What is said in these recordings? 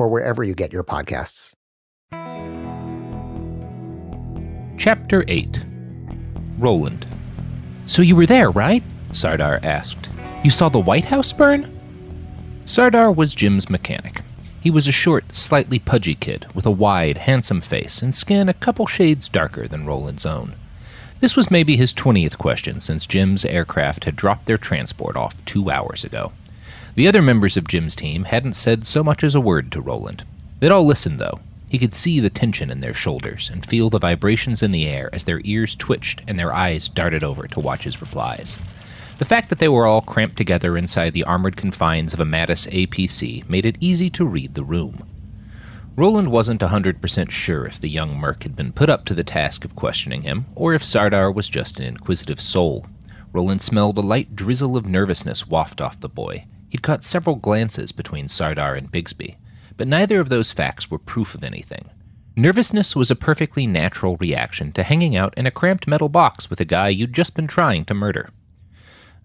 or wherever you get your podcasts. Chapter 8 Roland. So you were there, right? Sardar asked. You saw the White House burn? Sardar was Jim's mechanic. He was a short, slightly pudgy kid with a wide, handsome face and skin a couple shades darker than Roland's own. This was maybe his 20th question since Jim's aircraft had dropped their transport off two hours ago. The other members of Jim's team hadn't said so much as a word to Roland. They'd all listened, though. He could see the tension in their shoulders and feel the vibrations in the air as their ears twitched and their eyes darted over to watch his replies. The fact that they were all cramped together inside the armored confines of a Mattis APC made it easy to read the room. Roland wasn't a 100% sure if the young merc had been put up to the task of questioning him, or if Sardar was just an inquisitive soul. Roland smelled a light drizzle of nervousness waft off the boy. He'd caught several glances between Sardar and Bigsby, but neither of those facts were proof of anything. Nervousness was a perfectly natural reaction to hanging out in a cramped metal box with a guy you'd just been trying to murder.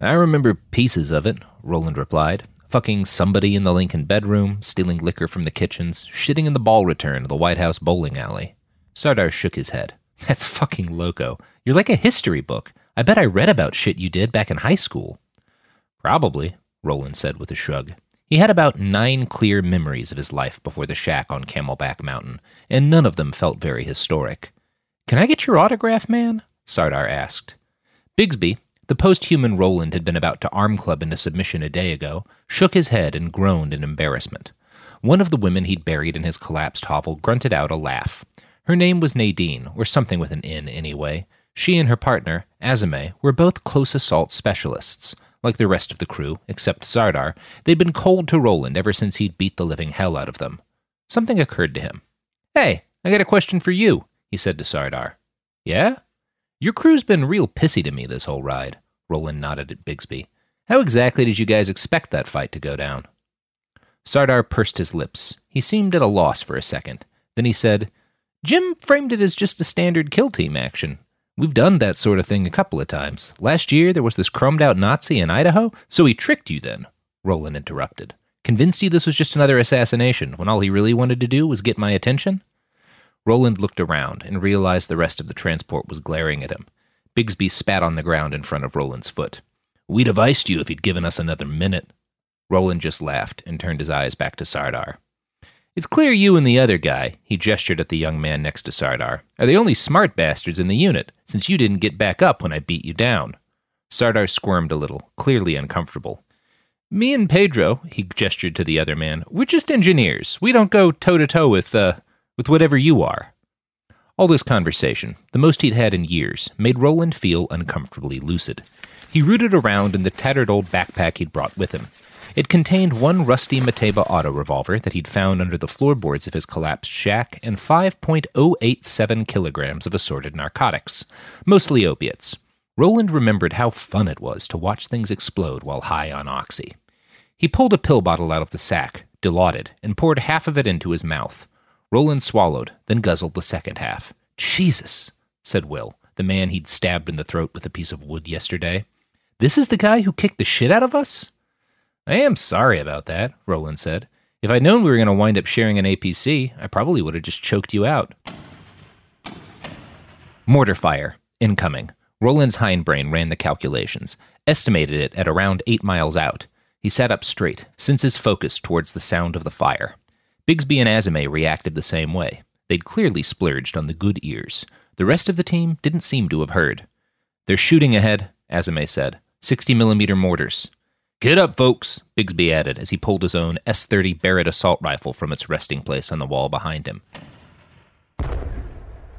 I remember pieces of it, Roland replied. Fucking somebody in the Lincoln bedroom, stealing liquor from the kitchens, shitting in the ball return of the White House bowling alley. Sardar shook his head. That's fucking loco. You're like a history book. I bet I read about shit you did back in high school. Probably, Roland said with a shrug. He had about nine clear memories of his life before the shack on Camelback Mountain, and none of them felt very historic. Can I get your autograph, man? Sardar asked. Bigsby, the post-human Roland had been about to arm club into submission a day ago, shook his head and groaned in embarrassment. One of the women he'd buried in his collapsed hovel grunted out a laugh. Her name was Nadine, or something with an N anyway. She and her partner, Azame, were both close assault specialists. Like the rest of the crew, except Sardar, they'd been cold to Roland ever since he'd beat the living hell out of them. Something occurred to him. Hey, I got a question for you, he said to Sardar. Yeah? Your crew's been real pissy to me this whole ride. Roland nodded at Bigsby. How exactly did you guys expect that fight to go down? Sardar pursed his lips. He seemed at a loss for a second. Then he said, Jim framed it as just a standard kill team action. We've done that sort of thing a couple of times. Last year there was this chromed out Nazi in Idaho, so he tricked you then, Roland interrupted. Convinced you this was just another assassination when all he really wanted to do was get my attention? Roland looked around and realized the rest of the transport was glaring at him. Bigsby spat on the ground in front of Roland's foot. We'd have iced you if you'd given us another minute. Roland just laughed and turned his eyes back to Sardar. It's clear you and the other guy, he gestured at the young man next to Sardar, are the only smart bastards in the unit, since you didn't get back up when I beat you down. Sardar squirmed a little, clearly uncomfortable. Me and Pedro, he gestured to the other man, we're just engineers. We don't go toe to toe with, uh, with whatever you are. All this conversation, the most he'd had in years, made Roland feel uncomfortably lucid. He rooted around in the tattered old backpack he'd brought with him. It contained one rusty Mateba auto revolver that he'd found under the floorboards of his collapsed shack and 5.087 kilograms of assorted narcotics, mostly opiates. Roland remembered how fun it was to watch things explode while high on oxy. He pulled a pill bottle out of the sack, dilaudid, and poured half of it into his mouth. Roland swallowed, then guzzled the second half. Jesus, said Will, the man he'd stabbed in the throat with a piece of wood yesterday. This is the guy who kicked the shit out of us? I am sorry about that, Roland said. If I'd known we were going to wind up sharing an APC, I probably would have just choked you out. Mortar fire. Incoming. Roland's hindbrain ran the calculations, estimated it at around eight miles out. He sat up straight, senses focused towards the sound of the fire. Bigsby and Azame reacted the same way. They'd clearly splurged on the good ears. The rest of the team didn't seem to have heard. They're shooting ahead, Azame said. 60 millimeter mortars. Get up, folks, Bigsby added as he pulled his own S 30 Barrett assault rifle from its resting place on the wall behind him.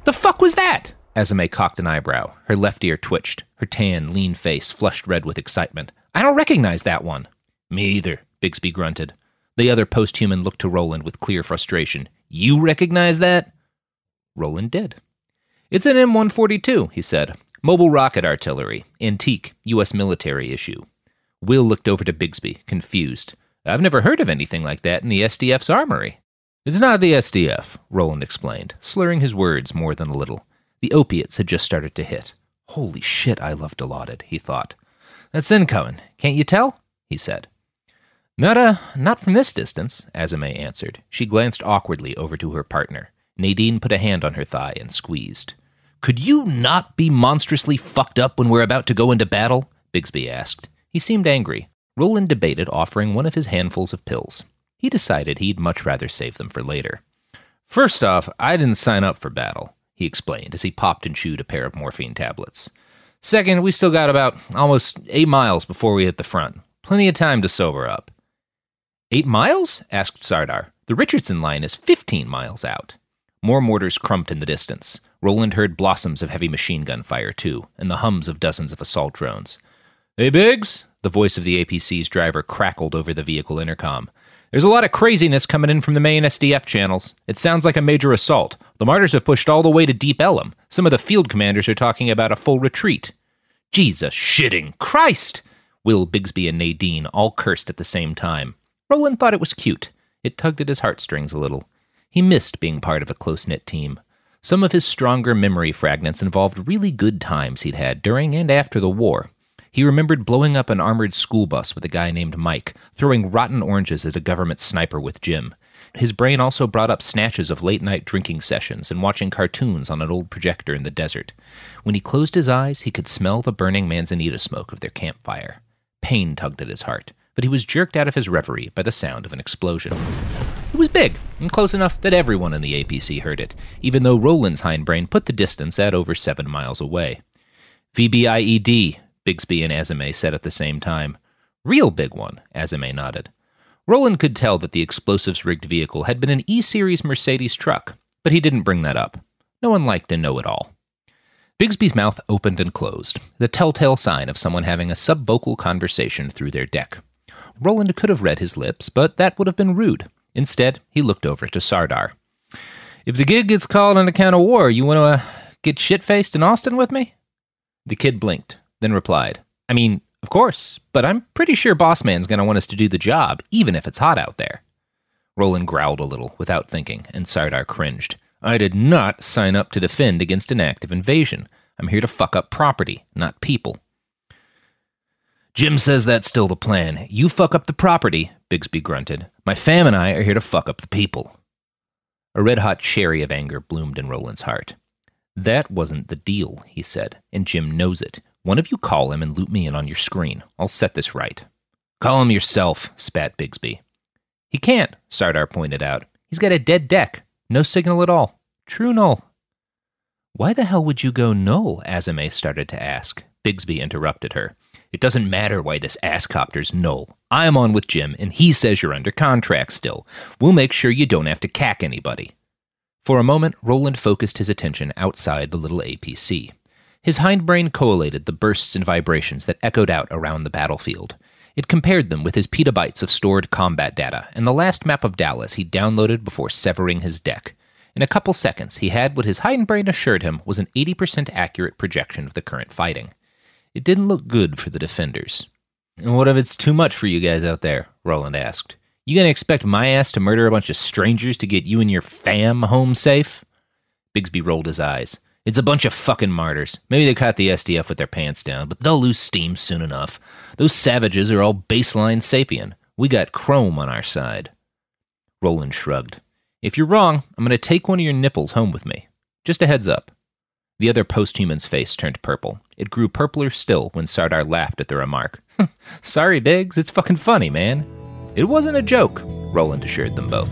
The fuck was that? Azame cocked an eyebrow. Her left ear twitched, her tan, lean face flushed red with excitement. I don't recognize that one. Me either, Bigsby grunted. The other posthuman looked to Roland with clear frustration. You recognize that? Roland did. It's an M142, he said. Mobile rocket artillery. Antique. U.S. military issue. Will looked over to Bigsby, confused. I've never heard of anything like that in the SDF's armory. It's not the SDF, Roland explained, slurring his words more than a little. The opiates had just started to hit. Holy shit, I love Dilaudid, he thought. That's incoming. Can't you tell? he said. Not, uh, not from this distance, Azame answered. She glanced awkwardly over to her partner. Nadine put a hand on her thigh and squeezed. Could you not be monstrously fucked up when we're about to go into battle? Bigsby asked. He seemed angry. Roland debated offering one of his handfuls of pills. He decided he'd much rather save them for later. First off, I didn't sign up for battle, he explained as he popped and chewed a pair of morphine tablets. Second, we still got about almost eight miles before we hit the front. Plenty of time to sober up. Eight miles? asked Sardar. The Richardson line is fifteen miles out. More mortars crumped in the distance. Roland heard blossoms of heavy machine gun fire, too, and the hums of dozens of assault drones. Hey, Biggs? The voice of the APC's driver crackled over the vehicle intercom. There's a lot of craziness coming in from the main SDF channels. It sounds like a major assault. The martyrs have pushed all the way to Deep Ellum. Some of the field commanders are talking about a full retreat. Jesus shitting Christ! Will Bigsby and Nadine all cursed at the same time. Roland thought it was cute. It tugged at his heartstrings a little. He missed being part of a close knit team. Some of his stronger memory fragments involved really good times he'd had during and after the war. He remembered blowing up an armored school bus with a guy named Mike, throwing rotten oranges at a government sniper with Jim. His brain also brought up snatches of late night drinking sessions and watching cartoons on an old projector in the desert. When he closed his eyes, he could smell the burning manzanita smoke of their campfire. Pain tugged at his heart but he was jerked out of his reverie by the sound of an explosion. It was big, and close enough that everyone in the APC heard it, even though Roland's hindbrain put the distance at over seven miles away. VBIED, Bigsby and Azame said at the same time. Real big one, Azame nodded. Roland could tell that the explosives rigged vehicle had been an E Series Mercedes truck, but he didn't bring that up. No one liked to know it all. Bigsby's mouth opened and closed, the telltale sign of someone having a subvocal conversation through their deck. Roland could have read his lips, but that would have been rude. Instead, he looked over to Sardar. If the gig gets called on account of war, you want to uh, get shit faced in Austin with me? The kid blinked, then replied, I mean, of course, but I'm pretty sure Bossman's to want us to do the job, even if it's hot out there. Roland growled a little, without thinking, and Sardar cringed. I did not sign up to defend against an act of invasion. I'm here to fuck up property, not people. Jim says that's still the plan. You fuck up the property, Bigsby grunted. My fam and I are here to fuck up the people. A red hot cherry of anger bloomed in Roland's heart. That wasn't the deal, he said, and Jim knows it. One of you call him and loop me in on your screen. I'll set this right. Call him yourself, spat Bigsby. He can't, Sardar pointed out. He's got a dead deck. No signal at all. True null. Why the hell would you go null? Azame started to ask. Bigsby interrupted her. It doesn't matter why this asscopter's null. I'm on with Jim, and he says you're under contract still. We'll make sure you don't have to cack anybody. For a moment, Roland focused his attention outside the little APC. His hindbrain collated the bursts and vibrations that echoed out around the battlefield. It compared them with his petabytes of stored combat data and the last map of Dallas he downloaded before severing his deck. In a couple seconds, he had what his hindbrain assured him was an 80% accurate projection of the current fighting. It didn't look good for the defenders. And what if it's too much for you guys out there? Roland asked. You gonna expect my ass to murder a bunch of strangers to get you and your fam home safe? Bigsby rolled his eyes. It's a bunch of fucking martyrs. Maybe they caught the SDF with their pants down, but they'll lose steam soon enough. Those savages are all baseline sapien. We got chrome on our side. Roland shrugged. If you're wrong, I'm going to take one of your nipples home with me. Just a heads up. The other posthuman's face turned purple. It grew purpler still when Sardar laughed at the remark. Sorry, Biggs, it's fucking funny, man. It wasn't a joke, Roland assured them both.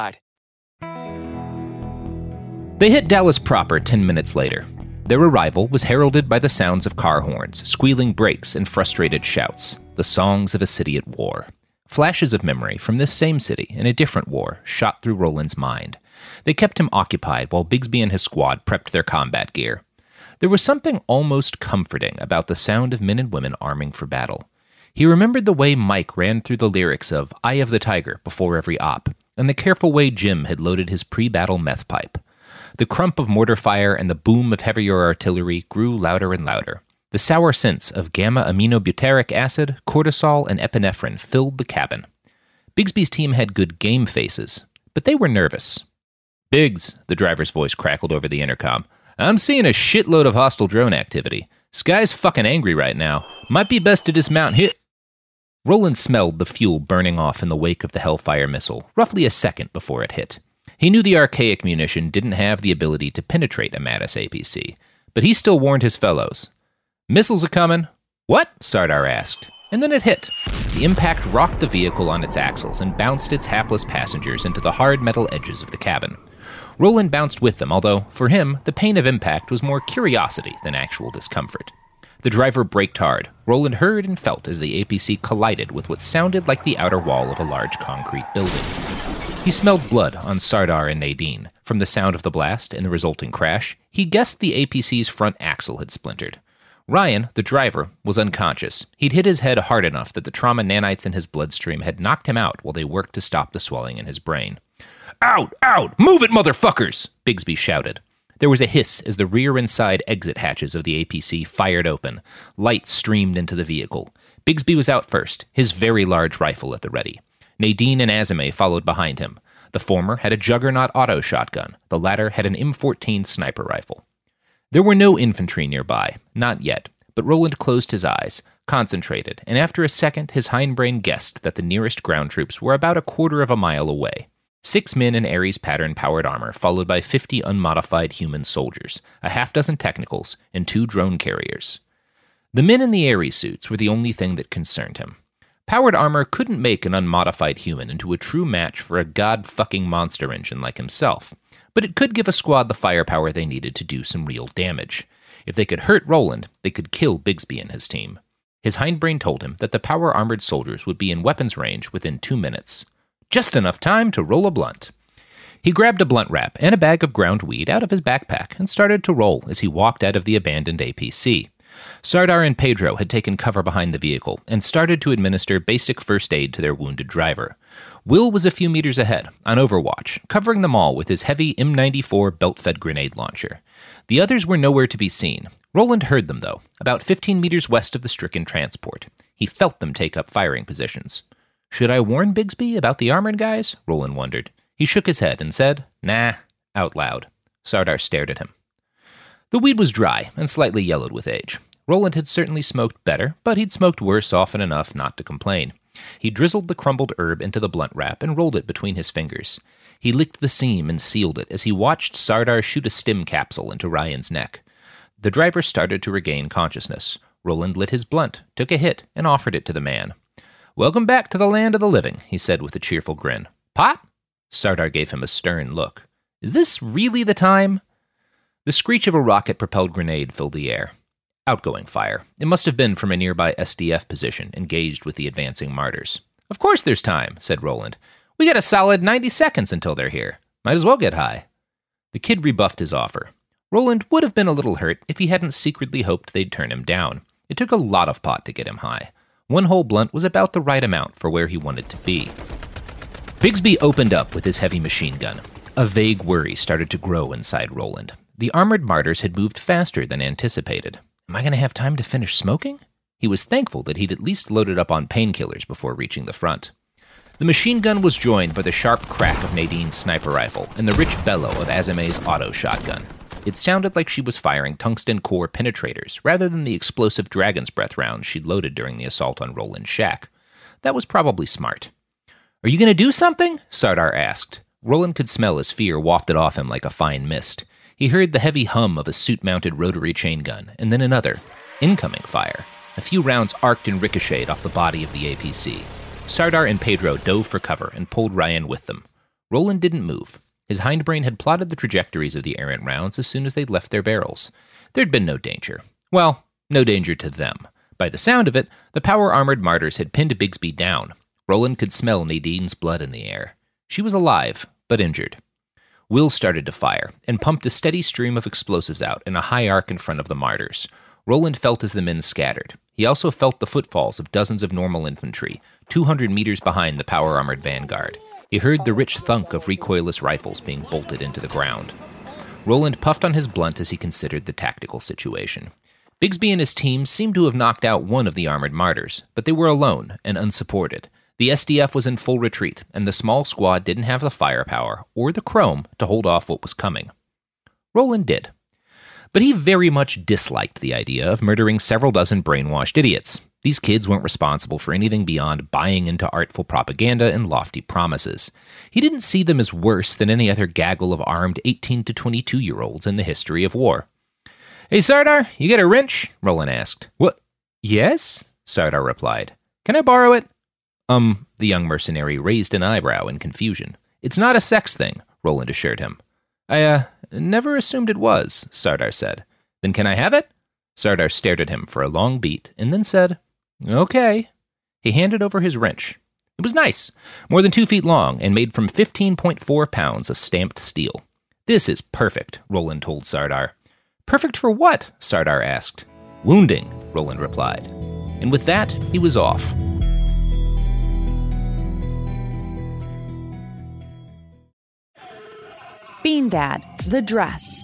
They hit Dallas proper 10 minutes later. Their arrival was heralded by the sounds of car horns, squealing brakes, and frustrated shouts, the songs of a city at war. Flashes of memory from this same city in a different war shot through Roland's mind. They kept him occupied while Bigsby and his squad prepped their combat gear. There was something almost comforting about the sound of men and women arming for battle. He remembered the way Mike ran through the lyrics of Eye of the Tiger before every op, and the careful way Jim had loaded his pre battle meth pipe. The crump of mortar fire and the boom of heavier artillery grew louder and louder. The sour scents of gamma aminobutyric acid, cortisol, and epinephrine filled the cabin. Bigsby's team had good game faces, but they were nervous. Biggs, the driver's voice crackled over the intercom. I'm seeing a shitload of hostile drone activity. Sky's fucking angry right now. Might be best to dismount here. Roland smelled the fuel burning off in the wake of the Hellfire missile, roughly a second before it hit. He knew the archaic munition didn't have the ability to penetrate a Mattis APC, but he still warned his fellows. Missiles are coming. What? Sardar asked. And then it hit. The impact rocked the vehicle on its axles and bounced its hapless passengers into the hard metal edges of the cabin. Roland bounced with them, although, for him, the pain of impact was more curiosity than actual discomfort. The driver braked hard. Roland heard and felt as the APC collided with what sounded like the outer wall of a large concrete building. He smelled blood on Sardar and Nadine. From the sound of the blast and the resulting crash, he guessed the APC's front axle had splintered. Ryan, the driver, was unconscious. He'd hit his head hard enough that the trauma nanites in his bloodstream had knocked him out while they worked to stop the swelling in his brain. Out! Out! Move it, motherfuckers! Bigsby shouted. There was a hiss as the rear and side exit hatches of the APC fired open. Light streamed into the vehicle. Bigsby was out first, his very large rifle at the ready. Nadine and Azame followed behind him. The former had a Juggernaut auto shotgun, the latter had an M14 sniper rifle. There were no infantry nearby, not yet, but Roland closed his eyes, concentrated, and after a second his hindbrain guessed that the nearest ground troops were about a quarter of a mile away. Six men in Ares pattern powered armor, followed by 50 unmodified human soldiers, a half dozen technicals, and two drone carriers. The men in the Ares suits were the only thing that concerned him. Powered armor couldn't make an unmodified human into a true match for a god fucking monster engine like himself, but it could give a squad the firepower they needed to do some real damage. If they could hurt Roland, they could kill Bigsby and his team. His hindbrain told him that the power armored soldiers would be in weapons range within two minutes. Just enough time to roll a blunt. He grabbed a blunt wrap and a bag of ground weed out of his backpack and started to roll as he walked out of the abandoned APC. Sardar and Pedro had taken cover behind the vehicle and started to administer basic first aid to their wounded driver. Will was a few meters ahead, on overwatch, covering them all with his heavy M94 belt fed grenade launcher. The others were nowhere to be seen. Roland heard them, though, about 15 meters west of the stricken transport. He felt them take up firing positions. Should I warn Bigsby about the armored guys? Roland wondered. He shook his head and said, Nah, out loud. Sardar stared at him. The weed was dry and slightly yellowed with age. Roland had certainly smoked better, but he'd smoked worse often enough not to complain. He drizzled the crumbled herb into the blunt wrap and rolled it between his fingers. He licked the seam and sealed it as he watched Sardar shoot a stim capsule into Ryan's neck. The driver started to regain consciousness. Roland lit his blunt, took a hit, and offered it to the man. Welcome back to the land of the living, he said with a cheerful grin. Pot? Sardar gave him a stern look. Is this really the time? The screech of a rocket propelled grenade filled the air. Outgoing fire. It must have been from a nearby SDF position engaged with the advancing martyrs. Of course there's time, said Roland. We got a solid 90 seconds until they're here. Might as well get high. The kid rebuffed his offer. Roland would have been a little hurt if he hadn't secretly hoped they'd turn him down. It took a lot of pot to get him high. One whole blunt was about the right amount for where he wanted to be. Bigsby opened up with his heavy machine gun. A vague worry started to grow inside Roland. The armored martyrs had moved faster than anticipated. Am I going to have time to finish smoking? He was thankful that he'd at least loaded up on painkillers before reaching the front. The machine gun was joined by the sharp crack of Nadine's sniper rifle and the rich bellow of Azame's auto shotgun. It sounded like she was firing tungsten core penetrators rather than the explosive dragon's breath rounds she'd loaded during the assault on Roland's shack. That was probably smart. Are you going to do something? Sardar asked. Roland could smell his fear wafted off him like a fine mist. He heard the heavy hum of a suit mounted rotary chain gun, and then another. Incoming fire. A few rounds arced and ricocheted off the body of the APC. Sardar and Pedro dove for cover and pulled Ryan with them. Roland didn't move. His hindbrain had plotted the trajectories of the errant rounds as soon as they'd left their barrels. There'd been no danger. Well, no danger to them. By the sound of it, the power armored martyrs had pinned Bigsby down. Roland could smell Nadine's blood in the air. She was alive, but injured. Will started to fire and pumped a steady stream of explosives out in a high arc in front of the martyrs. Roland felt as the men scattered. He also felt the footfalls of dozens of normal infantry, 200 meters behind the power armored vanguard. He heard the rich thunk of recoilless rifles being bolted into the ground. Roland puffed on his blunt as he considered the tactical situation. Bigsby and his team seemed to have knocked out one of the armored martyrs, but they were alone and unsupported. The SDF was in full retreat, and the small squad didn't have the firepower or the chrome to hold off what was coming. Roland did. But he very much disliked the idea of murdering several dozen brainwashed idiots. These kids weren't responsible for anything beyond buying into artful propaganda and lofty promises. He didn't see them as worse than any other gaggle of armed 18 to 22 year olds in the history of war. Hey, Sardar, you got a wrench? Roland asked. What? Yes? Sardar replied. Can I borrow it? Um, the young mercenary raised an eyebrow in confusion. It's not a sex thing, Roland assured him. I, uh, never assumed it was, Sardar said. Then can I have it? Sardar stared at him for a long beat and then said, Okay. He handed over his wrench. It was nice, more than two feet long, and made from 15.4 pounds of stamped steel. This is perfect, Roland told Sardar. Perfect for what? Sardar asked. Wounding, Roland replied. And with that, he was off. Bean Dad, The Dress,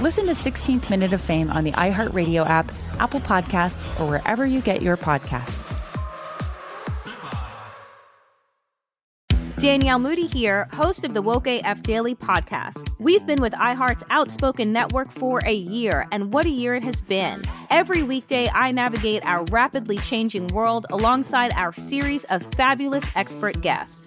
Listen to 16th Minute of Fame on the iHeartRadio app, Apple Podcasts, or wherever you get your podcasts. Danielle Moody here, host of the Woke AF Daily podcast. We've been with iHeart's Outspoken Network for a year, and what a year it has been. Every weekday, I navigate our rapidly changing world alongside our series of fabulous expert guests.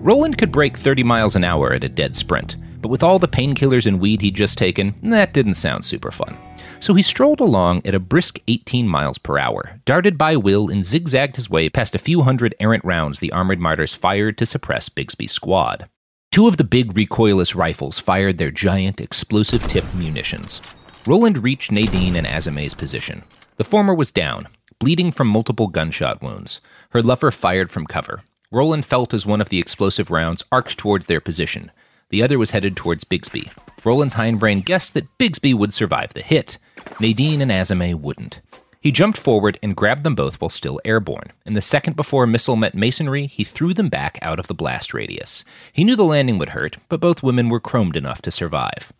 Roland could break 30 miles an hour at a dead sprint, but with all the painkillers and weed he'd just taken, that didn't sound super fun. So he strolled along at a brisk 18 miles per hour, darted by Will, and zigzagged his way past a few hundred errant rounds the armored martyrs fired to suppress Bigsby's squad. Two of the big recoilless rifles fired their giant explosive tipped munitions. Roland reached Nadine and Azame's position. The former was down, bleeding from multiple gunshot wounds. Her lover fired from cover. Roland felt as one of the explosive rounds arced towards their position. The other was headed towards Bigsby. Roland's hindbrain guessed that Bigsby would survive the hit. Nadine and Azame wouldn't. He jumped forward and grabbed them both while still airborne, and the second before a missile met masonry, he threw them back out of the blast radius. He knew the landing would hurt, but both women were chromed enough to survive.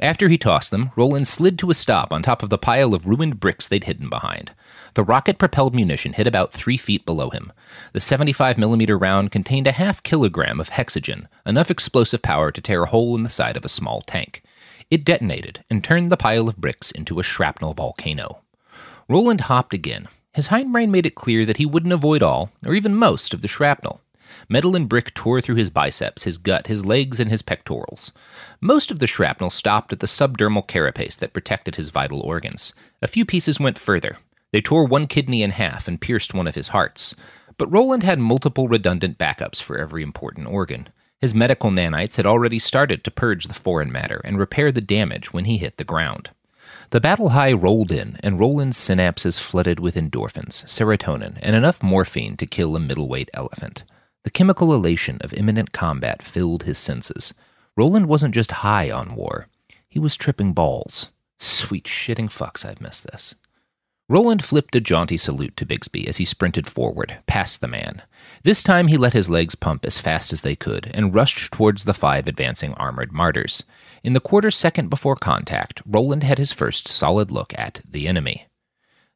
After he tossed them, Roland slid to a stop on top of the pile of ruined bricks they'd hidden behind. The rocket propelled munition hit about three feet below him. The 75 millimeter round contained a half kilogram of hexogen, enough explosive power to tear a hole in the side of a small tank. It detonated and turned the pile of bricks into a shrapnel volcano. Roland hopped again. His hindbrain made it clear that he wouldn't avoid all, or even most, of the shrapnel. Metal and brick tore through his biceps, his gut, his legs, and his pectorals. Most of the shrapnel stopped at the subdermal carapace that protected his vital organs. A few pieces went further. They tore one kidney in half and pierced one of his hearts. But Roland had multiple redundant backups for every important organ. His medical nanites had already started to purge the foreign matter and repair the damage when he hit the ground. The battle high rolled in, and Roland's synapses flooded with endorphins, serotonin, and enough morphine to kill a middleweight elephant. The chemical elation of imminent combat filled his senses. Roland wasn't just high on war, he was tripping balls. Sweet shitting fucks, I've missed this. Roland flipped a jaunty salute to Bigsby as he sprinted forward, past the man. This time he let his legs pump as fast as they could and rushed towards the five advancing armored martyrs. In the quarter second before contact, Roland had his first solid look at the enemy.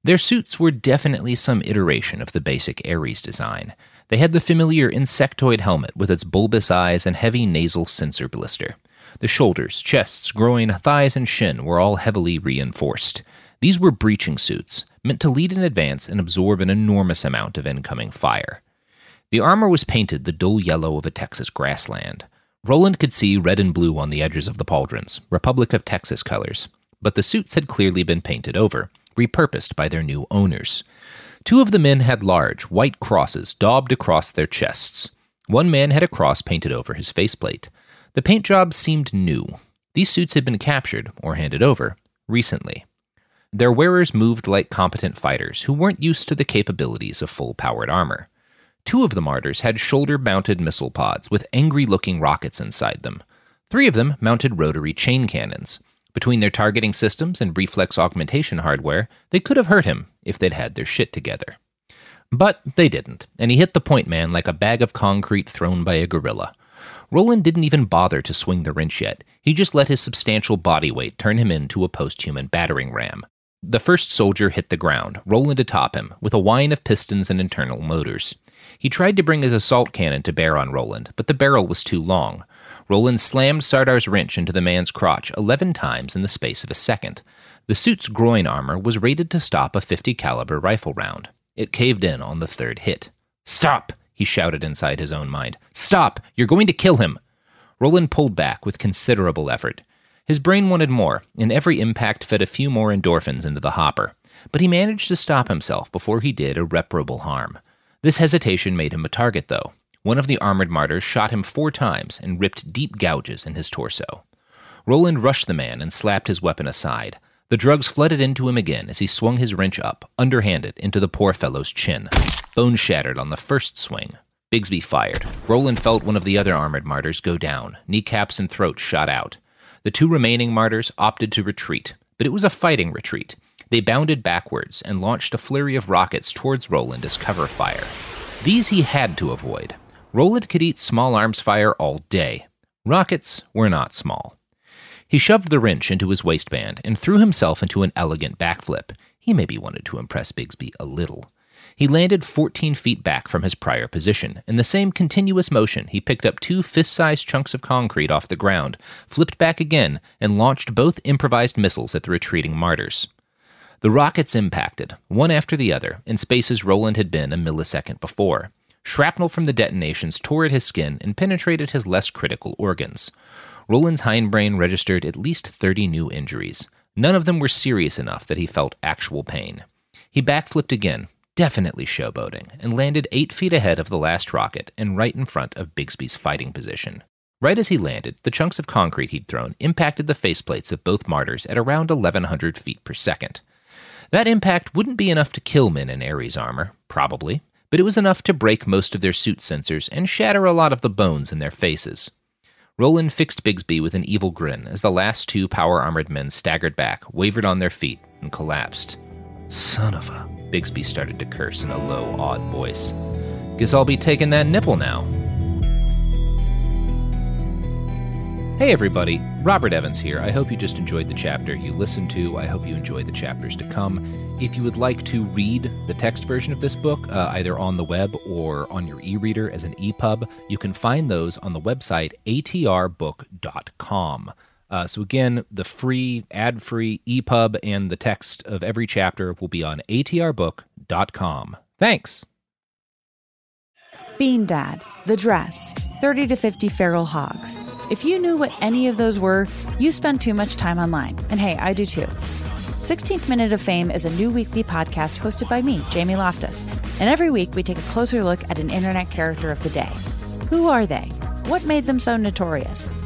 Their suits were definitely some iteration of the basic Ares design. They had the familiar insectoid helmet with its bulbous eyes and heavy nasal sensor blister. The shoulders, chests, groin, thighs, and shin were all heavily reinforced. These were breaching suits, meant to lead in advance and absorb an enormous amount of incoming fire. The armor was painted the dull yellow of a Texas grassland. Roland could see red and blue on the edges of the pauldrons, Republic of Texas colors, but the suits had clearly been painted over, repurposed by their new owners. Two of the men had large, white crosses daubed across their chests. One man had a cross painted over his faceplate. The paint job seemed new. These suits had been captured, or handed over, recently. Their wearers moved like competent fighters who weren't used to the capabilities of full powered armor. Two of the martyrs had shoulder mounted missile pods with angry looking rockets inside them. Three of them mounted rotary chain cannons. Between their targeting systems and reflex augmentation hardware, they could have hurt him if they'd had their shit together. But they didn't, and he hit the point man like a bag of concrete thrown by a gorilla. Roland didn't even bother to swing the wrench yet. He just let his substantial body weight turn him into a post human battering ram. The first soldier hit the ground, Roland atop him, with a whine of pistons and internal motors. He tried to bring his assault cannon to bear on Roland, but the barrel was too long. Roland slammed Sardar's wrench into the man's crotch eleven times in the space of a second. The suit's groin armor was rated to stop a 50 caliber rifle round. It caved in on the third hit. Stop! he shouted inside his own mind. Stop! You're going to kill him! Roland pulled back with considerable effort. His brain wanted more, and every impact fed a few more endorphins into the hopper. But he managed to stop himself before he did irreparable harm. This hesitation made him a target, though. One of the armored martyrs shot him four times and ripped deep gouges in his torso. Roland rushed the man and slapped his weapon aside. The drugs flooded into him again as he swung his wrench up, underhanded, into the poor fellow's chin. Bone shattered on the first swing. Bigsby fired. Roland felt one of the other armored martyrs go down. Kneecaps and throat shot out. The two remaining martyrs opted to retreat, but it was a fighting retreat. They bounded backwards and launched a flurry of rockets towards Roland as cover fire. These he had to avoid. Roland could eat small arms fire all day. Rockets were not small. He shoved the wrench into his waistband and threw himself into an elegant backflip. He maybe wanted to impress Bigsby a little. He landed 14 feet back from his prior position. In the same continuous motion, he picked up two fist sized chunks of concrete off the ground, flipped back again, and launched both improvised missiles at the retreating martyrs. The rockets impacted, one after the other, in spaces Roland had been a millisecond before. Shrapnel from the detonations tore at his skin and penetrated his less critical organs. Roland's hindbrain registered at least 30 new injuries. None of them were serious enough that he felt actual pain. He backflipped again, definitely showboating, and landed eight feet ahead of the last rocket and right in front of Bigsby's fighting position. Right as he landed, the chunks of concrete he'd thrown impacted the faceplates of both martyrs at around 1100 feet per second. That impact wouldn't be enough to kill men in Ares armor, probably, but it was enough to break most of their suit sensors and shatter a lot of the bones in their faces. Roland fixed Bigsby with an evil grin as the last two power armored men staggered back, wavered on their feet, and collapsed. Son of a. Bigsby started to curse in a low, awed voice. Guess I'll be taking that nipple now. Hey everybody, Robert Evans here. I hope you just enjoyed the chapter you listened to. I hope you enjoy the chapters to come. If you would like to read the text version of this book, uh, either on the web or on your e reader as an EPUB, you can find those on the website atrbook.com. Uh, so again, the free, ad-free EPUB and the text of every chapter will be on atrbook.com. Thanks. Bean Dad, The Dress, 30 to 50 Feral Hogs. If you knew what any of those were, you spend too much time online. And hey, I do too. 16th Minute of Fame is a new weekly podcast hosted by me, Jamie Loftus. And every week we take a closer look at an internet character of the day. Who are they? What made them so notorious?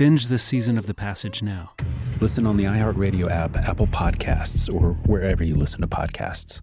Binge this season of The Passage now. Listen on the iHeartRadio app, Apple Podcasts, or wherever you listen to podcasts.